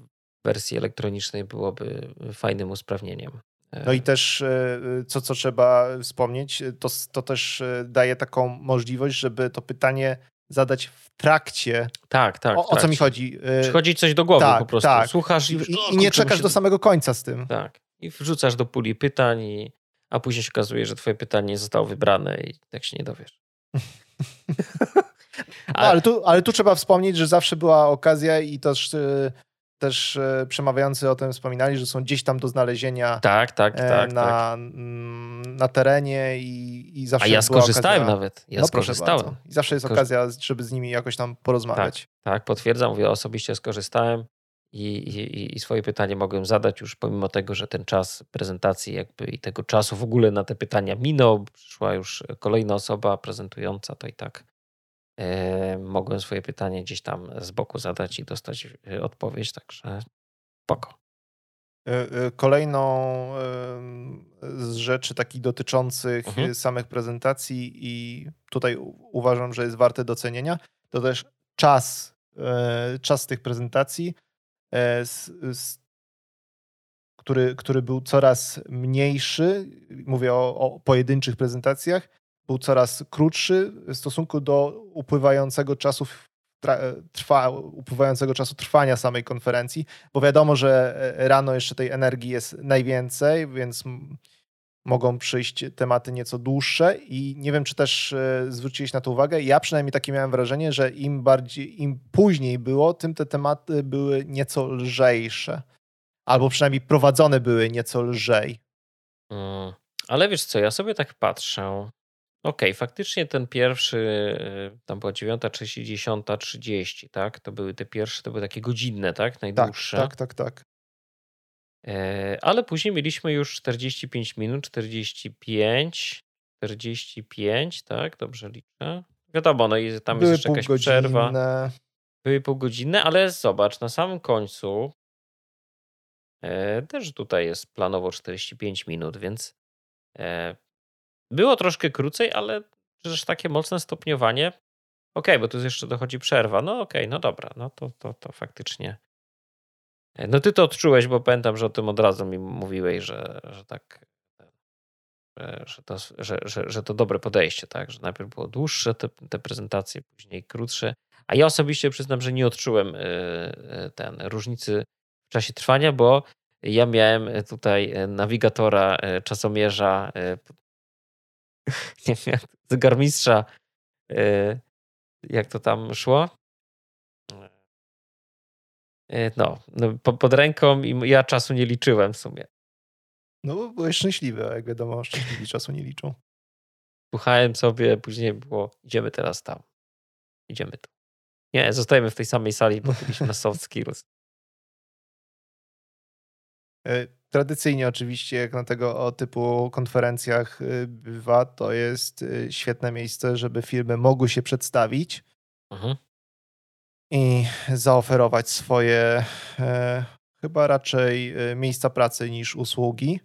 wersji elektronicznej byłoby fajnym usprawnieniem. E, No i też y, co, co trzeba wspomnieć, to, to też y, daje taką możliwość, żeby to pytanie zadać w trakcie. tak, tak. o, o co mi chodzi? Y, Przychodzi coś do głowy tak, po prostu. tak. Słuchasz i, I, i, nie czekasz muszę- do samego końca z tym. Tak. I wrzucasz do puli pytań, i, a później się okazuje, że twoje pytanie nie zostało wybrane i tak się nie dowiesz. No, ale, tu, ale tu trzeba wspomnieć, że zawsze była okazja i też, też y, przemawiający o tym wspominali, że są gdzieś tam do znalezienia Tak, tak, e, tak. na, tak. na terenie i, i zawsze A ja skorzystałem okazja, nawet. Ja no skorzystałem. I zawsze jest okazja, żeby z nimi jakoś tam porozmawiać. Tak, potwierdzam, mówię, osobiście skorzystałem i, i, i swoje pytanie mogłem zadać już pomimo tego, że ten czas prezentacji jakby i tego czasu w ogóle na te pytania minął, przyszła już kolejna osoba prezentująca, to i tak e, mogłem swoje pytanie gdzieś tam z boku zadać i dostać e, odpowiedź, także spoko. Y, y, Kolejną z rzeczy takich dotyczących Mhm. samych prezentacji i tutaj uważam, że jest warte docenienia, to też czas czas tych prezentacji, który, który był coraz mniejszy, mówię o, o pojedynczych prezentacjach, był coraz krótszy w stosunku do upływającego czasu trwa, upływającego czasu trwania samej konferencji, bo wiadomo, że rano jeszcze tej energii jest najwięcej, więc mogą przyjść tematy nieco dłuższe i nie wiem, czy też e, zwróciłeś na to uwagę. Ja przynajmniej takie miałem wrażenie, że im bardziej, im później było, tym te tematy były nieco lżejsze. Albo przynajmniej prowadzone były nieco lżej. Mm, ale wiesz co, ja sobie tak patrzę. Okej, okay, faktycznie ten pierwszy, e, tam była 9.30, 10.30, tak? To były te pierwsze, to były takie godzinne, tak? Najdłuższe. Tak, tak, tak. tak. Ale później mieliśmy już 45 minut, 45, 45, tak? Dobrze liczę. Wiadomo, no i tam Były jest jeszcze jakaś przerwa. Były półgodzinne, ale zobacz, na samym końcu e, też tutaj jest planowo 45 minut, więc było troszkę krócej, ale też takie mocne stopniowanie. Okej, okay, bo tu jeszcze dochodzi przerwa. No okej, okay, no dobra, no to, to, to faktycznie no ty to odczułeś, bo pamiętam, że o tym od razu mi mówiłeś, że, że tak, że to, że, że, że to dobre podejście, tak? Że najpierw było dłuższe te, te prezentacje, później krótsze. A ja osobiście przyznam, że nie odczułem y, y, ten różnicy w czasie trwania, bo ja miałem tutaj nawigatora, czasomierza, nie wiem, zegarmistrza, jak to tam szło? E, no, no pod ręką i ja czasu nie liczyłem w sumie. No bo byłeś szczęśliwy, a jak wiadomo, szczęśliwi czasu nie liczą. Słuchałem sobie, później było, idziemy teraz tam. Idziemy tu. Nie, zostajemy w tej samej sali, bo byliśmy na soft skills. E, tradycyjnie oczywiście, jak na tego typu konferencjach y, bywa, to jest y, świetne miejsce, żeby firmy mogły się przedstawić. Mhm i zaoferować swoje e, chyba raczej e, miejsca pracy niż usługi.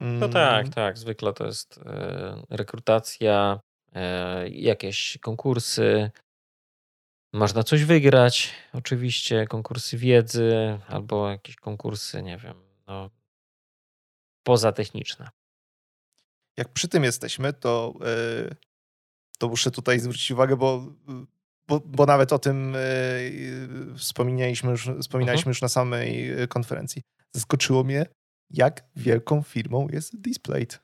No tak, mm. tak. Zwykle to jest e, rekrutacja, e, jakieś konkursy. Można coś wygrać, oczywiście, konkursy wiedzy albo jakieś konkursy, nie wiem, no, pozatechniczne. Jak przy tym jesteśmy, to, e, to muszę tutaj zwrócić uwagę, bo bo, bo nawet o tym yy, wspominaliśmy, już, wspominaliśmy uh-huh. już na samej e, konferencji. Zaskoczyło mnie, jak wielką firmą jest Displayed.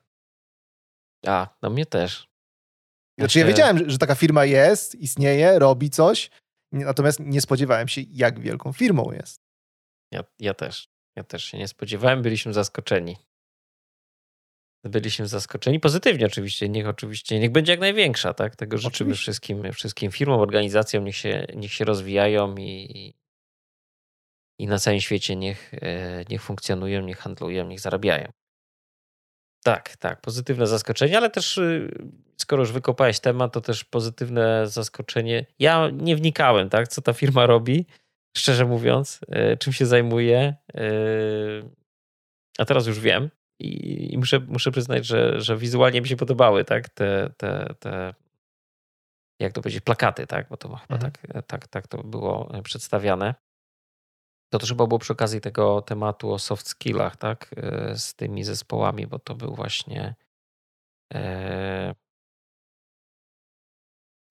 A, no mnie też. Znaczy, ja wiedziałem, że taka firma jest, istnieje, robi coś, natomiast nie spodziewałem się, jak wielką firmą jest. Ja, ja też. Ja też się nie spodziewałem, byliśmy zaskoczeni byliśmy zaskoczeni. Pozytywnie oczywiście, niech oczywiście, niech będzie jak największa, tak? Tego życzymy wszystkim, wszystkim firmom, organizacjom, niech się, niech się rozwijają i, i na całym świecie niech, e, niech funkcjonują, niech handlują, niech zarabiają. Tak, tak, pozytywne zaskoczenie, ale też y, skoro już wykopałeś temat, to też pozytywne zaskoczenie. Ja nie wnikałem, tak, co ta firma robi, szczerze mówiąc, e, czym się zajmuje. E, a teraz już wiem, i, i muszę, muszę przyznać, że, że wizualnie mi się podobały, tak, te, te, te jak to powiedzieć, plakaty, tak, bo to chyba mhm. tak, tak, tak to było przedstawiane. To też chyba było przy okazji tego tematu o soft skillach, tak, e, z tymi zespołami, bo to był właśnie e...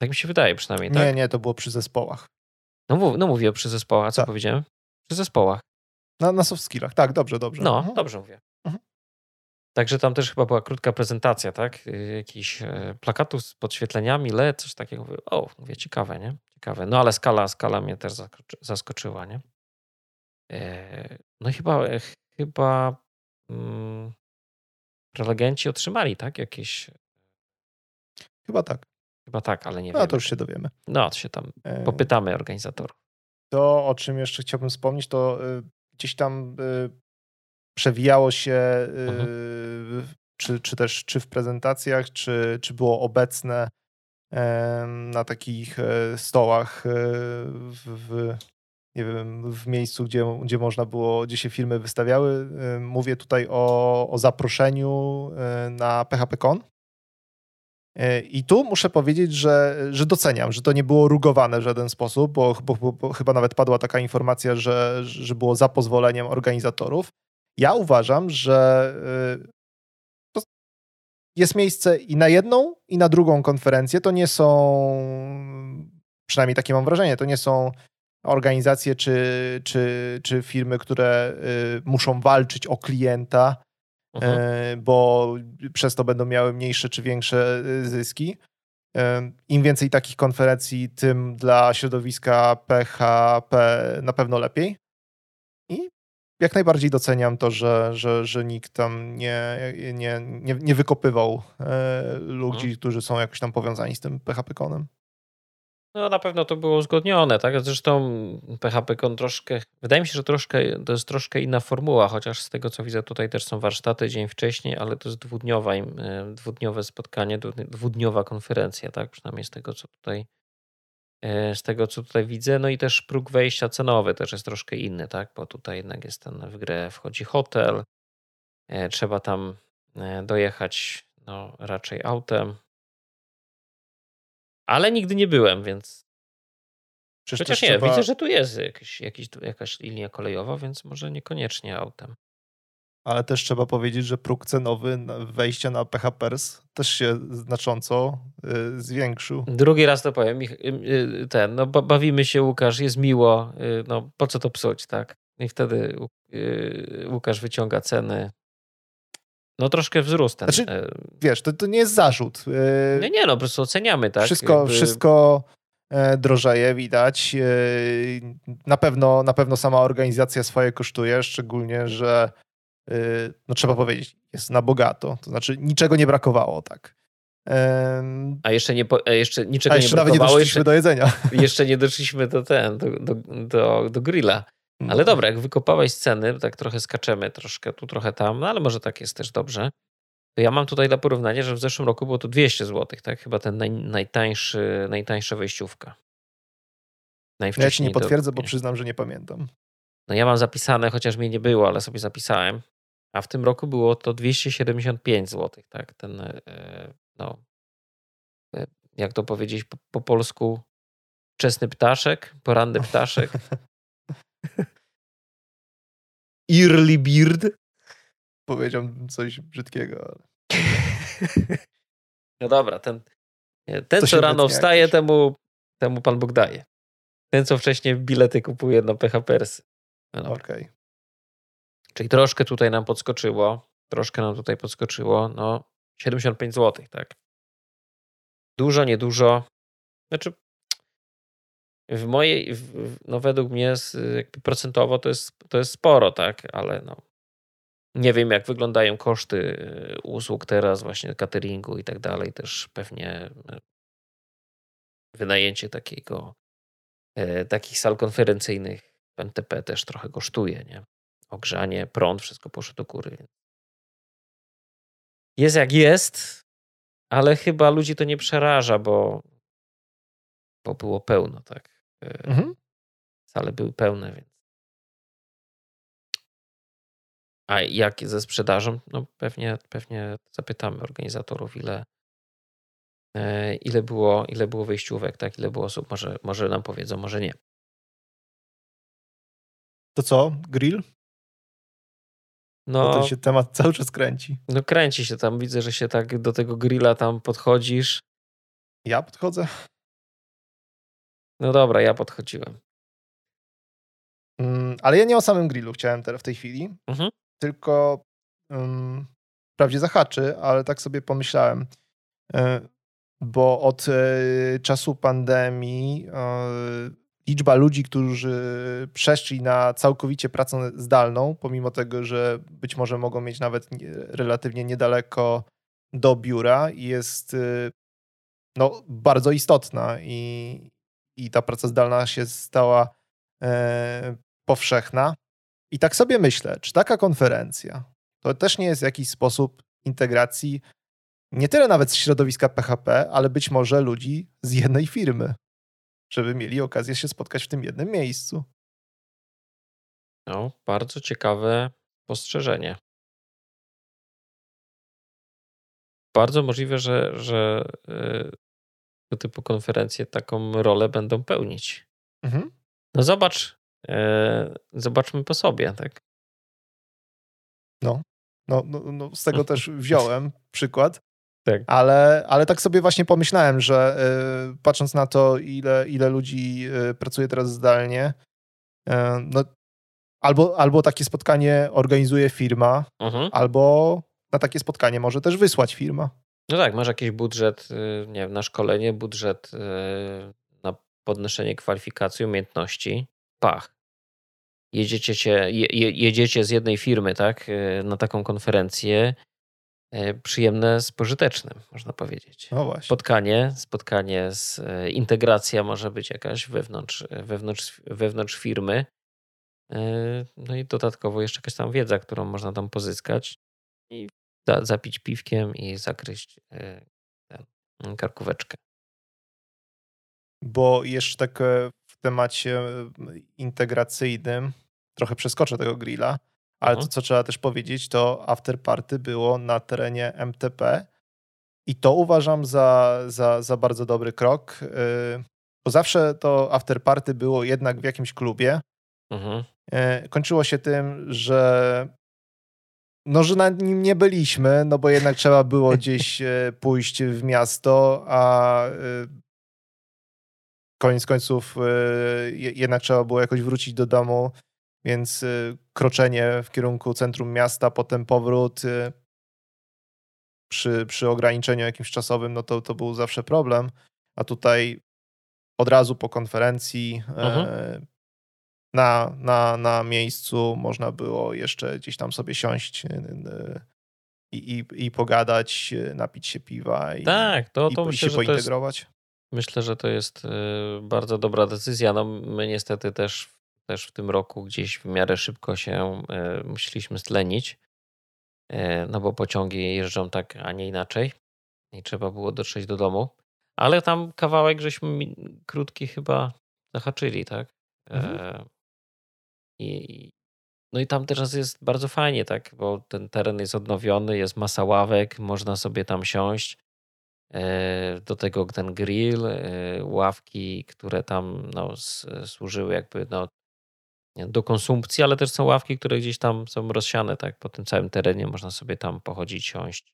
tak mi się wydaje przynajmniej, tak? Nie, nie, to było przy zespołach. No, mów, no mówię przy zespołach, co tak. powiedziałem? Przy zespołach. Na, na soft skillach, tak, dobrze, dobrze. No, mhm. dobrze mówię. Mhm. Także tam też chyba była krótka prezentacja, tak? Y, jakiś e, plakatów z podświetleniami, LED, coś takiego. O, mówię, ciekawe, nie? Ciekawe. No ale skala, skala mnie też zaskoczyła, nie? E, no i chyba, e, chyba mm, prelegenci otrzymali, tak? Jakieś... Chyba tak. Chyba tak, ale nie wiem. No to już się dowiemy. No, to się tam popytamy organizatorów. To, o czym jeszcze chciałbym wspomnieć, to y, gdzieś tam y, przewijało się, mhm. Y, czy, czy też czy w prezentacjach, czy, czy było obecne na takich e, stołach e, w, w, nie wiem, w miejscu, gdzie, gdzie można było, gdzie się filmy wystawiały. Mówię tutaj o, o zaproszeniu e, na PHPCon. E, I tu muszę powiedzieć, że, że doceniam, że to nie było rugowane w żaden sposób, bo, bo, bo chyba nawet padła taka informacja, że, że było za pozwoleniem organizatorów. Ja uważam, że e, jest miejsce i na jedną, i na drugą konferencję. To nie są, przynajmniej takie mam wrażenie, to nie są organizacje czy, czy, czy firmy, które y, muszą walczyć o klienta, mhm. E, bo przez to będą miały mniejsze czy większe y, zyski. E, Im więcej takich konferencji, tym dla środowiska PHP na pewno lepiej. I jak najbardziej doceniam to, że, że, że nikt tam nie, nie, nie, nie wykopywał e, ludzi, mhm. którzy są jakoś tam powiązani z tym PHP-konem. No na pewno to było uzgodnione, tak? Zresztą PHP troszkę, wydaje mi się, że troszkę, to jest troszkę inna formuła, chociaż z tego co widzę tutaj też są warsztaty dzień wcześniej, ale to jest dwudniowa, e, dwudniowe spotkanie, dwudniowa konferencja, tak? Przynajmniej z tego co tutaj e, z tego co tutaj widzę, no i też próg wejścia cenowy też jest troszkę inny, tak? Bo tutaj jednak jest ten w grę wchodzi hotel, e, trzeba tam dojechać no, raczej autem, ale nigdy nie byłem, więc. Przecież Chociaż nie, trzeba... widzę, że tu jest jakiś, jakiś, jakaś linia kolejowa, więc może niekoniecznie autem. Ale też trzeba powiedzieć, że próg cenowy wejścia na PHPers też się znacząco y, zwiększył. Drugi raz to powiem. Y, y, ten, no bawimy się, Łukasz, jest miło, y, no po co to psuć, tak? I wtedy Łukasz wyciąga ceny no troszkę wzrósł ten. Znaczy, e, wiesz, to, to nie jest zarzut. E, nie, nie, no po prostu oceniamy, tak? Wszystko, Jakby... wszystko e, drożeje, widać. Na pewno, na pewno sama organizacja swoje kosztuje, szczególnie, że no trzeba powiedzieć, jest na bogato. To znaczy niczego nie brakowało, tak. A jeszcze, nie, a jeszcze niczego a jeszcze nie brakowało. Nawet nie doszliśmy jeszcze, do jedzenia. Jeszcze nie doszliśmy do ten, do, do, do, do grilla. No. Ale dobra, jak wykopałeś sceny, tak trochę skaczemy, troszkę tu, trochę tam, no ale może tak jest też dobrze. To ja mam tutaj dla porównania, że w zeszłym roku było to 200 zł, tak? Chyba ten naj, najtańszy, najtańsza wejściówka. Najwcześniej ja ci nie potwierdzę, bo przyznam, że nie pamiętam. No ja mam zapisane, chociaż mnie nie było, ale sobie zapisałem. A w tym roku było to 275 zł, tak? Ten, e, no, e, jak to powiedzieć po, po polsku, wczesny ptaszek, poranny ptaszek. Early Beard. Powiedział coś brzydkiego. Ale... no dobra, ten, ten co rano wstaje, temu, temu Pan Bóg daje. Ten, co wcześniej bilety kupuje na PHPers. No Okej. Okay. Czyli troszkę tutaj nam podskoczyło. Troszkę nam tutaj podskoczyło. No, 75 zł, tak. Dużo, niedużo. Znaczy, w mojej, no według mnie procentowo to jest, to jest sporo, tak, ale no nie wiem jak wyglądają koszty y, usług teraz właśnie cateringu i tak dalej, też pewnie y, wynajęcie takiego, e, takich sal konferencyjnych w MTP też trochę kosztuje, nie? Ogrzanie, prąd, wszystko poszło do góry. Jest jak jest, ale chyba ludzi to nie przeraża, bo, bo było pełno, tak. Mhm. Sale były pełne, więc. A jak ze sprzedażą? No pewnie, pewnie zapytamy organizatorów, ile, e, ile, było, ile było wyjściówek, tak? Ile było osób? Może, może nam powiedzą, może nie. To co? Grill? No, to się temat cały czas kręci. No kręci się tam. Widzę, że się tak do tego grilla tam podchodzisz. Ja podchodzę? No dobra, ja podchodziłem. Mm, ale ja nie o samym grillu chciałem teraz w tej chwili, mhm. tylko um, wprawdzie zahaczy, ale tak sobie pomyślałem, e, bo od e, czasu pandemii e, liczba ludzi, którzy przeszli na całkowicie pracę zdalną, pomimo tego, że być może mogą mieć nawet relatywnie niedaleko do biura, jest no, bardzo istotna i, i ta praca zdalna się stała e, powszechna. I tak sobie myślę, czy taka konferencja to też nie jest jakiś sposób integracji nie tyle nawet środowiska PHP, ale być może ludzi z jednej firmy, żeby mieli okazję się spotkać w tym jednym miejscu. No, bardzo ciekawe spostrzeżenie. bardzo możliwe, że, że tego typu konferencje taką rolę będą pełnić. Mhm. No zobacz, e, zobaczmy po sobie, tak? No, no, no, no z tego też wziąłem przykład. Tak. Ale, ale tak sobie właśnie pomyślałem, że y, patrząc na to, ile, ile ludzi y, pracuje teraz zdalnie, y, no, albo, albo takie spotkanie organizuje firma, mhm. albo na takie spotkanie może też wysłać firma. No tak, masz jakiś budżet, nie wiem, na szkolenie, budżet na podnoszenie kwalifikacji, umiejętności. Pach. Jedziecie, cię, je, jedziecie z jednej firmy, tak, na taką konferencję przyjemne z pożytecznym, można powiedzieć. No właśnie. Spotkanie, spotkanie z integracja może być jakaś wewnątrz, wewnątrz, wewnątrz firmy. No i dodatkowo jeszcze jakaś tam wiedza, którą można tam pozyskać i zapić piwkiem i zakryć tę karkóweczkę. Bo jeszcze tak w temacie integracyjnym, trochę przeskoczę tego grilla, ale to, co trzeba też powiedzieć, to afterparty było na terenie MTP i to uważam za, za, za bardzo dobry krok, y, bo zawsze to afterparty było jednak w jakimś klubie. Mhm. Y, kończyło się tym, że no, że na nim nie byliśmy, no bo jednak trzeba było gdzieś y, pójść w miasto, a koniec końców jednak trzeba było jakoś wrócić do domu więc kroczenie w kierunku centrum miasta, potem powrót przy, przy ograniczeniu jakimś czasowym, no to, to był zawsze problem. A tutaj od razu po konferencji mhm. Na, na, na miejscu można było jeszcze gdzieś tam sobie siąść y, i, i, i pogadać, napić się piwa i, tak, to, to i, myślę, i się pointegrować. Jest, myślę, że to jest bardzo dobra decyzja. No, my niestety też też w tym roku gdzieś w miarę szybko się musieliśmy stlenić, no bo pociągi jeżdżą tak, a nie inaczej i trzeba było dotrzeć do domu. Ale tam kawałek żeśmy krótki chyba zahaczyli, tak? E, mhm. I, no i tam teraz jest bardzo fajnie, tak? Bo ten teren jest odnowiony, jest masa ławek, można sobie tam siąść. Do tego ten grill, ławki, które tam no, służyły jakby no, do konsumpcji, ale też są ławki, które gdzieś tam są rozsiane tak po tym całym terenie, można sobie tam pochodzić, siąść.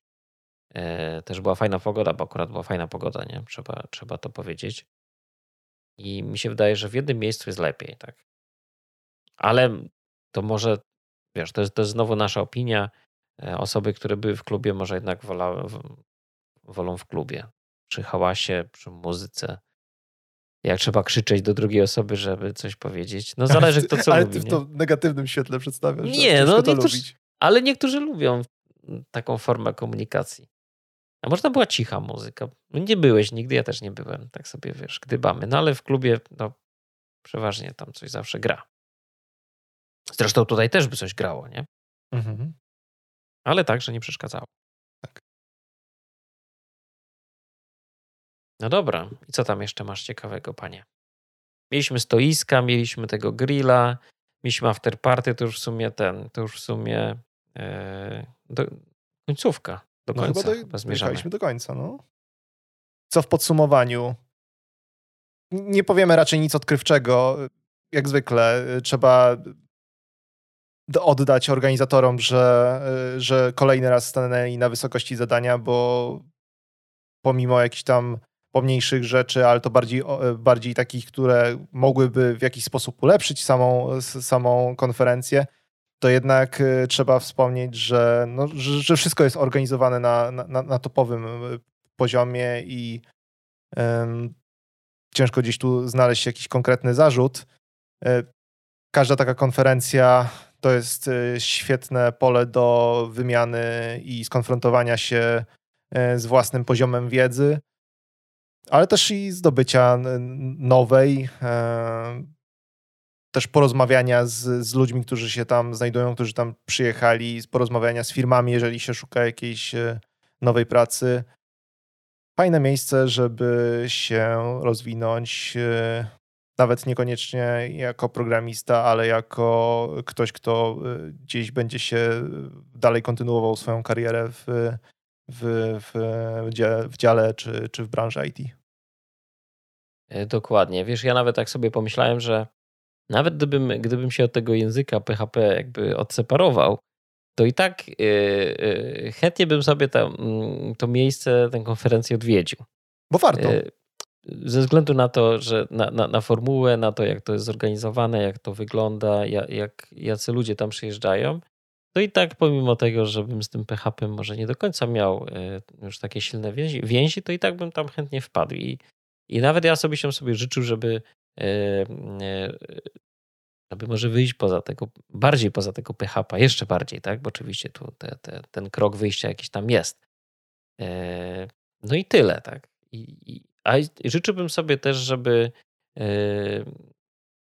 E, też była fajna pogoda, bo akurat była fajna pogoda, nie? Trzeba, trzeba to powiedzieć. I mi się wydaje, że w jednym miejscu jest lepiej, tak. Ale to może, wiesz, to jest, to jest znowu nasza opinia. E, osoby, które były w klubie, może jednak wola, wolą w klubie. Przy hałasie, przy muzyce, jak trzeba krzyczeć do drugiej osoby, żeby coś powiedzieć. No zależy kto co ale lubi. Ale ty w to negatywnym świetle przedstawiasz. Nie, no to lubić. ale niektórzy lubią taką formę komunikacji. A można była cicha muzyka. Nie byłeś nigdy, ja też nie byłem. Tak sobie, wiesz, gdybamy. No ale w klubie, no przeważnie tam coś zawsze gra. Zresztą tutaj też by coś grało, nie? Mhm. Ale tak, że nie przeszkadzało. No dobra, i co tam jeszcze masz ciekawego, panie? Mieliśmy stoiska, mieliśmy tego grilla, mieliśmy afterparty, to już w sumie ten, to już w sumie e, do, końcówka. Do no końca chyba do, końca, no. Co w podsumowaniu? Nie powiemy raczej nic odkrywczego. Jak zwykle trzeba oddać organizatorom, że, że kolejny raz stanęli na wysokości zadania, bo pomimo jakichś tam pomniejszych rzeczy, ale to bardziej, bardziej takich, które mogłyby w jakiś sposób ulepszyć samą, samą konferencję, to jednak y, trzeba wspomnieć, że, no, że, wszystko jest organizowane na, na, na topowym y, poziomie i um, ciężko gdzieś tu znaleźć jakiś konkretny zarzut. Y, każda taka konferencja to jest świetne pole do wymiany i skonfrontowania się z własnym poziomem wiedzy ale też i zdobycia nowej, e, też porozmawiania z, z ludźmi, którzy się tam znajdują, którzy tam przyjechali, porozmawiania z firmami, jeżeli się szuka jakiejś nowej pracy. Fajne miejsce, żeby się rozwinąć, nawet niekoniecznie jako programista, ale jako ktoś, kto gdzieś będzie się dalej kontynuował swoją karierę w w, w, w, dziale, czy, czy w branży IT. E, dokładnie. Wiesz, ja nawet tak sobie pomyślałem, że nawet gdybym, gdybym się od tego języka PHP jakby odseparował, to i tak yy, chętnie bym sobie tam, mm, to miejsce, tę konferencję odwiedził. Bo warto. Yy, ze względu na to, że na, na, na, formułę, na to, jak to jest zorganizowane, jak to wygląda, jak, jak jacy ludzie tam przyjeżdżają, to i tak pomimo tego, żebym z tym PHP może nie do końca miał już takie silne więzi, więzi to i tak bym tam chętnie wpadł. I, i nawet ja sobie się sobie życzył, żeby żeby może wyjść poza tego, bardziej poza tego PHP, jeszcze bardziej, tak? Bo oczywiście tu te, te, ten krok wyjścia jakiś tam jest. E, no i tyle, tak? I, i, a życzyłbym sobie też, żeby, e,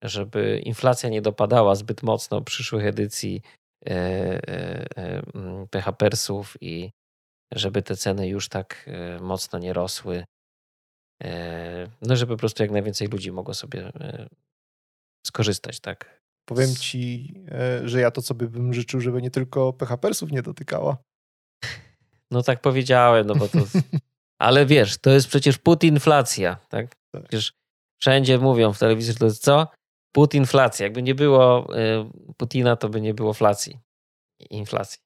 żeby inflacja nie dopadała zbyt mocno przyszłych edycji e, PHPersów i żeby te ceny już tak mocno nie rosły. No, żeby po prostu jak najwięcej ludzi mogło sobie skorzystać, tak? Powiem ci, e, że ja to sobie bym życzył, żeby nie tylko PHPersów nie dotykała. No tak powiedziałem, no bo to... Ale wiesz, to jest przecież putinflacja, tak? tak? Przecież wszędzie mówią w telewizji, że to jest co? Putinflacja. Jakby nie było e, Putina, to by nie było flacji. Inflacji.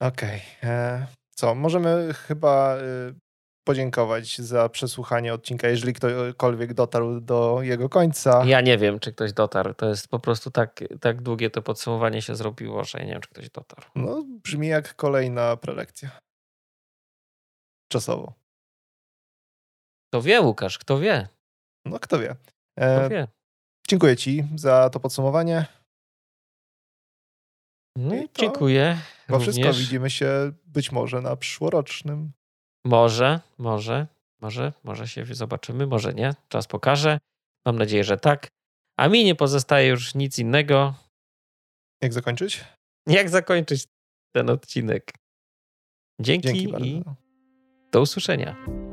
Okej. Okay. E, co, możemy chyba podziękować za przesłuchanie odcinka, jeżeli ktokolwiek dotarł do jego końca. Ja nie wiem, czy ktoś dotarł. To jest po prostu tak, tak długie to podsumowanie się zrobiło, że ja nie wiem, czy ktoś dotarł. No, brzmi jak kolejna prelekcja. Czasowo. Kto wie, Łukasz, kto wie? No, kto wie. E, kto wie. Dziękuję Ci za to podsumowanie. No, dziękuję. Bo wszystko widzimy się być może na przyszłorocznym może, może, może, może się zobaczymy, może nie. Czas pokaże. Mam nadzieję, że tak. A mi nie pozostaje już nic innego. Jak zakończyć? Jak zakończyć ten odcinek. Dzięki, Dzięki i do usłyszenia.